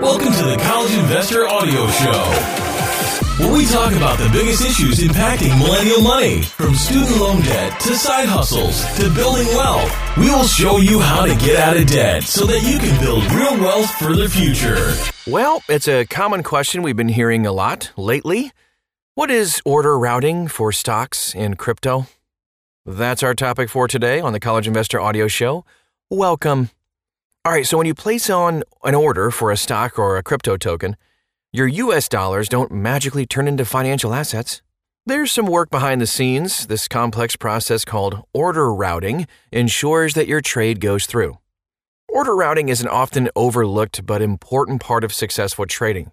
Welcome to the College Investor Audio Show where we talk about the biggest issues impacting millennial money, from student loan debt to side hustles to building wealth. We will show you how to get out of debt so that you can build real wealth for the future. Well, it's a common question we've been hearing a lot lately. What is order routing for stocks and crypto? That's our topic for today on the College Investor Audio Show. Welcome. All right, so when you place on an order for a stock or a crypto token, your US dollars don't magically turn into financial assets. There's some work behind the scenes. This complex process called order routing ensures that your trade goes through. Order routing is an often overlooked but important part of successful trading.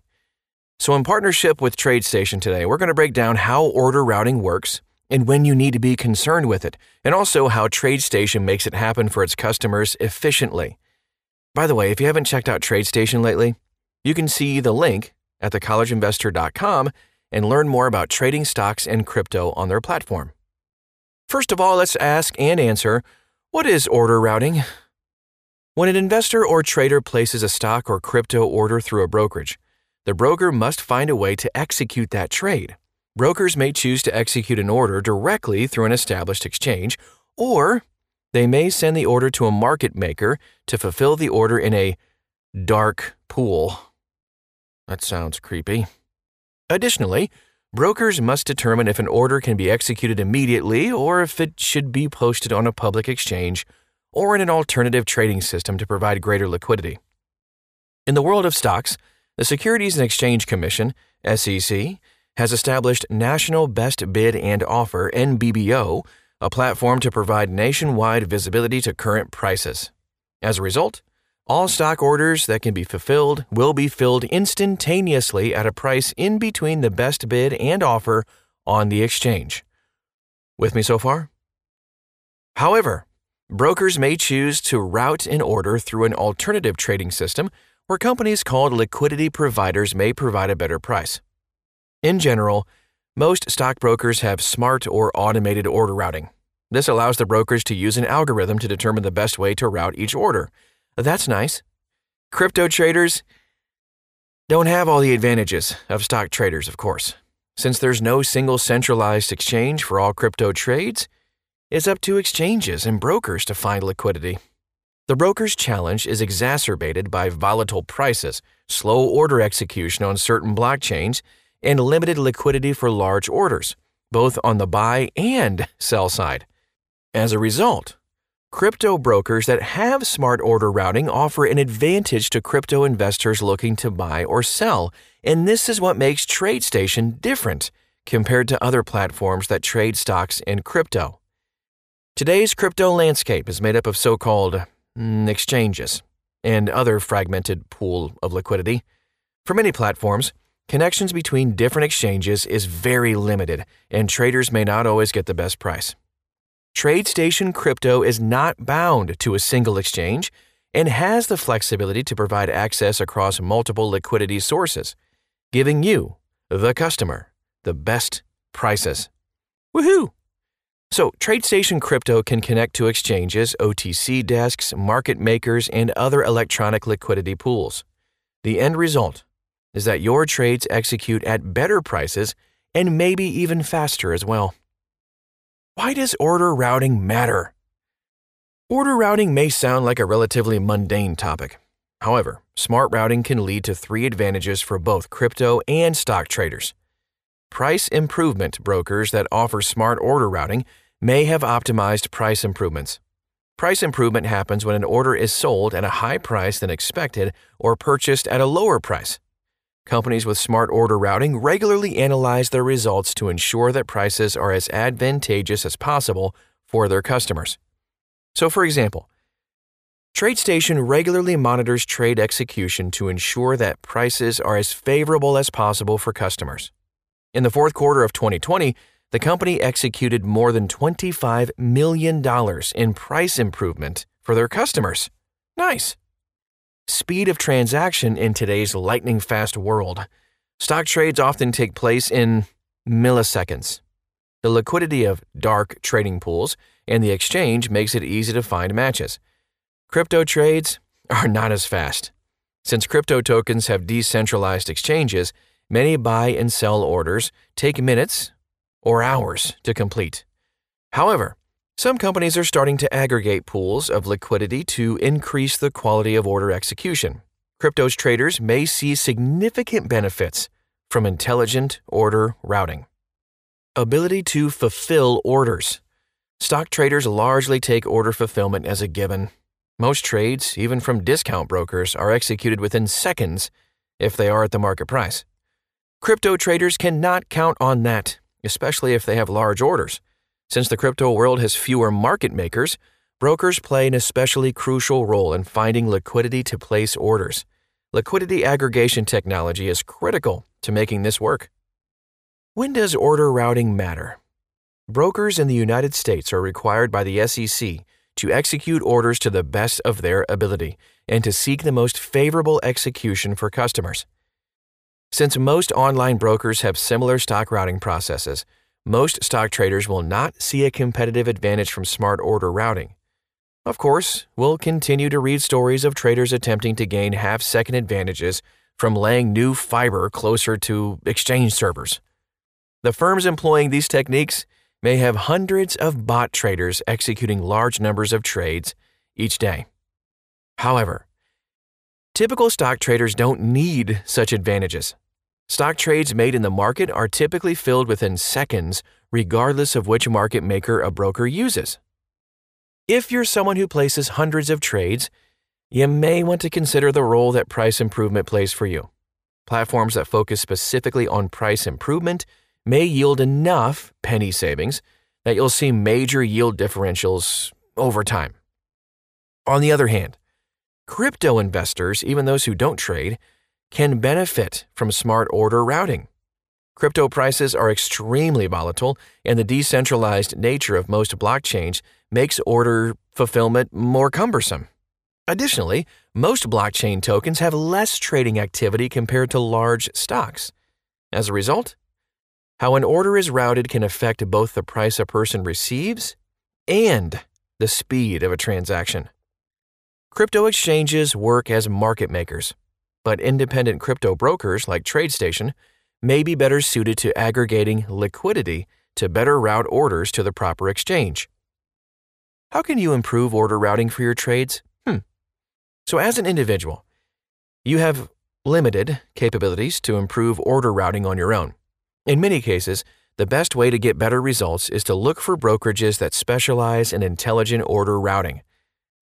So, in partnership with TradeStation today, we're going to break down how order routing works and when you need to be concerned with it, and also how TradeStation makes it happen for its customers efficiently. By the way, if you haven't checked out TradeStation lately, you can see the link at thecollegeinvestor.com and learn more about trading stocks and crypto on their platform. First of all, let's ask and answer what is order routing? When an investor or trader places a stock or crypto order through a brokerage, the broker must find a way to execute that trade. Brokers may choose to execute an order directly through an established exchange, or they may send the order to a market maker to fulfill the order in a dark pool. That sounds creepy. Additionally, brokers must determine if an order can be executed immediately or if it should be posted on a public exchange or in an alternative trading system to provide greater liquidity. In the world of stocks, the Securities and Exchange Commission, SEC, has established National Best Bid and Offer, NBBO, a platform to provide nationwide visibility to current prices. As a result, all stock orders that can be fulfilled will be filled instantaneously at a price in between the best bid and offer on the exchange. With me so far? However, brokers may choose to route an order through an alternative trading system where companies called liquidity providers may provide a better price. In general, most stockbrokers have smart or automated order routing. This allows the brokers to use an algorithm to determine the best way to route each order that's nice. Crypto traders don't have all the advantages of stock traders, of course. Since there's no single centralized exchange for all crypto trades, it's up to exchanges and brokers to find liquidity. The broker's challenge is exacerbated by volatile prices, slow order execution on certain blockchains, and limited liquidity for large orders, both on the buy and sell side. As a result, Crypto brokers that have smart order routing offer an advantage to crypto investors looking to buy or sell, and this is what makes TradeStation different compared to other platforms that trade stocks and crypto. Today's crypto landscape is made up of so called mm, exchanges and other fragmented pool of liquidity. For many platforms, connections between different exchanges is very limited, and traders may not always get the best price. TradeStation Crypto is not bound to a single exchange and has the flexibility to provide access across multiple liquidity sources, giving you, the customer, the best prices. Woohoo! So, TradeStation Crypto can connect to exchanges, OTC desks, market makers, and other electronic liquidity pools. The end result is that your trades execute at better prices and maybe even faster as well. Why does order routing matter? Order routing may sound like a relatively mundane topic. However, smart routing can lead to three advantages for both crypto and stock traders. Price improvement brokers that offer smart order routing may have optimized price improvements. Price improvement happens when an order is sold at a high price than expected or purchased at a lower price. Companies with smart order routing regularly analyze their results to ensure that prices are as advantageous as possible for their customers. So, for example, TradeStation regularly monitors trade execution to ensure that prices are as favorable as possible for customers. In the fourth quarter of 2020, the company executed more than $25 million in price improvement for their customers. Nice speed of transaction in today's lightning fast world. Stock trades often take place in milliseconds. The liquidity of dark trading pools and the exchange makes it easy to find matches. Crypto trades are not as fast. Since crypto tokens have decentralized exchanges, many buy and sell orders take minutes or hours to complete. However, some companies are starting to aggregate pools of liquidity to increase the quality of order execution. Crypto's traders may see significant benefits from intelligent order routing. Ability to fulfill orders. Stock traders largely take order fulfillment as a given. Most trades, even from discount brokers, are executed within seconds if they are at the market price. Crypto traders cannot count on that, especially if they have large orders. Since the crypto world has fewer market makers, brokers play an especially crucial role in finding liquidity to place orders. Liquidity aggregation technology is critical to making this work. When does order routing matter? Brokers in the United States are required by the SEC to execute orders to the best of their ability and to seek the most favorable execution for customers. Since most online brokers have similar stock routing processes, most stock traders will not see a competitive advantage from smart order routing. Of course, we'll continue to read stories of traders attempting to gain half second advantages from laying new fiber closer to exchange servers. The firms employing these techniques may have hundreds of bot traders executing large numbers of trades each day. However, typical stock traders don't need such advantages. Stock trades made in the market are typically filled within seconds, regardless of which market maker a broker uses. If you're someone who places hundreds of trades, you may want to consider the role that price improvement plays for you. Platforms that focus specifically on price improvement may yield enough penny savings that you'll see major yield differentials over time. On the other hand, crypto investors, even those who don't trade, can benefit from smart order routing. Crypto prices are extremely volatile, and the decentralized nature of most blockchains makes order fulfillment more cumbersome. Additionally, most blockchain tokens have less trading activity compared to large stocks. As a result, how an order is routed can affect both the price a person receives and the speed of a transaction. Crypto exchanges work as market makers but independent crypto brokers like TradeStation may be better suited to aggregating liquidity to better route orders to the proper exchange. How can you improve order routing for your trades? Hmm. So, as an individual, you have limited capabilities to improve order routing on your own. In many cases, the best way to get better results is to look for brokerages that specialize in intelligent order routing.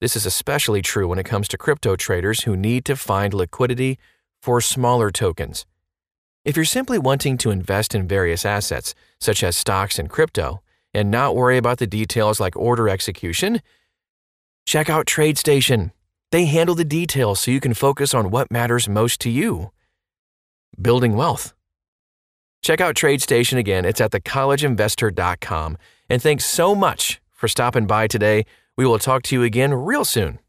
This is especially true when it comes to crypto traders who need to find liquidity for smaller tokens. If you're simply wanting to invest in various assets, such as stocks and crypto, and not worry about the details like order execution, check out TradeStation. They handle the details so you can focus on what matters most to you building wealth. Check out TradeStation again. It's at thecollegeinvestor.com. And thanks so much for stopping by today. We will talk to you again real soon.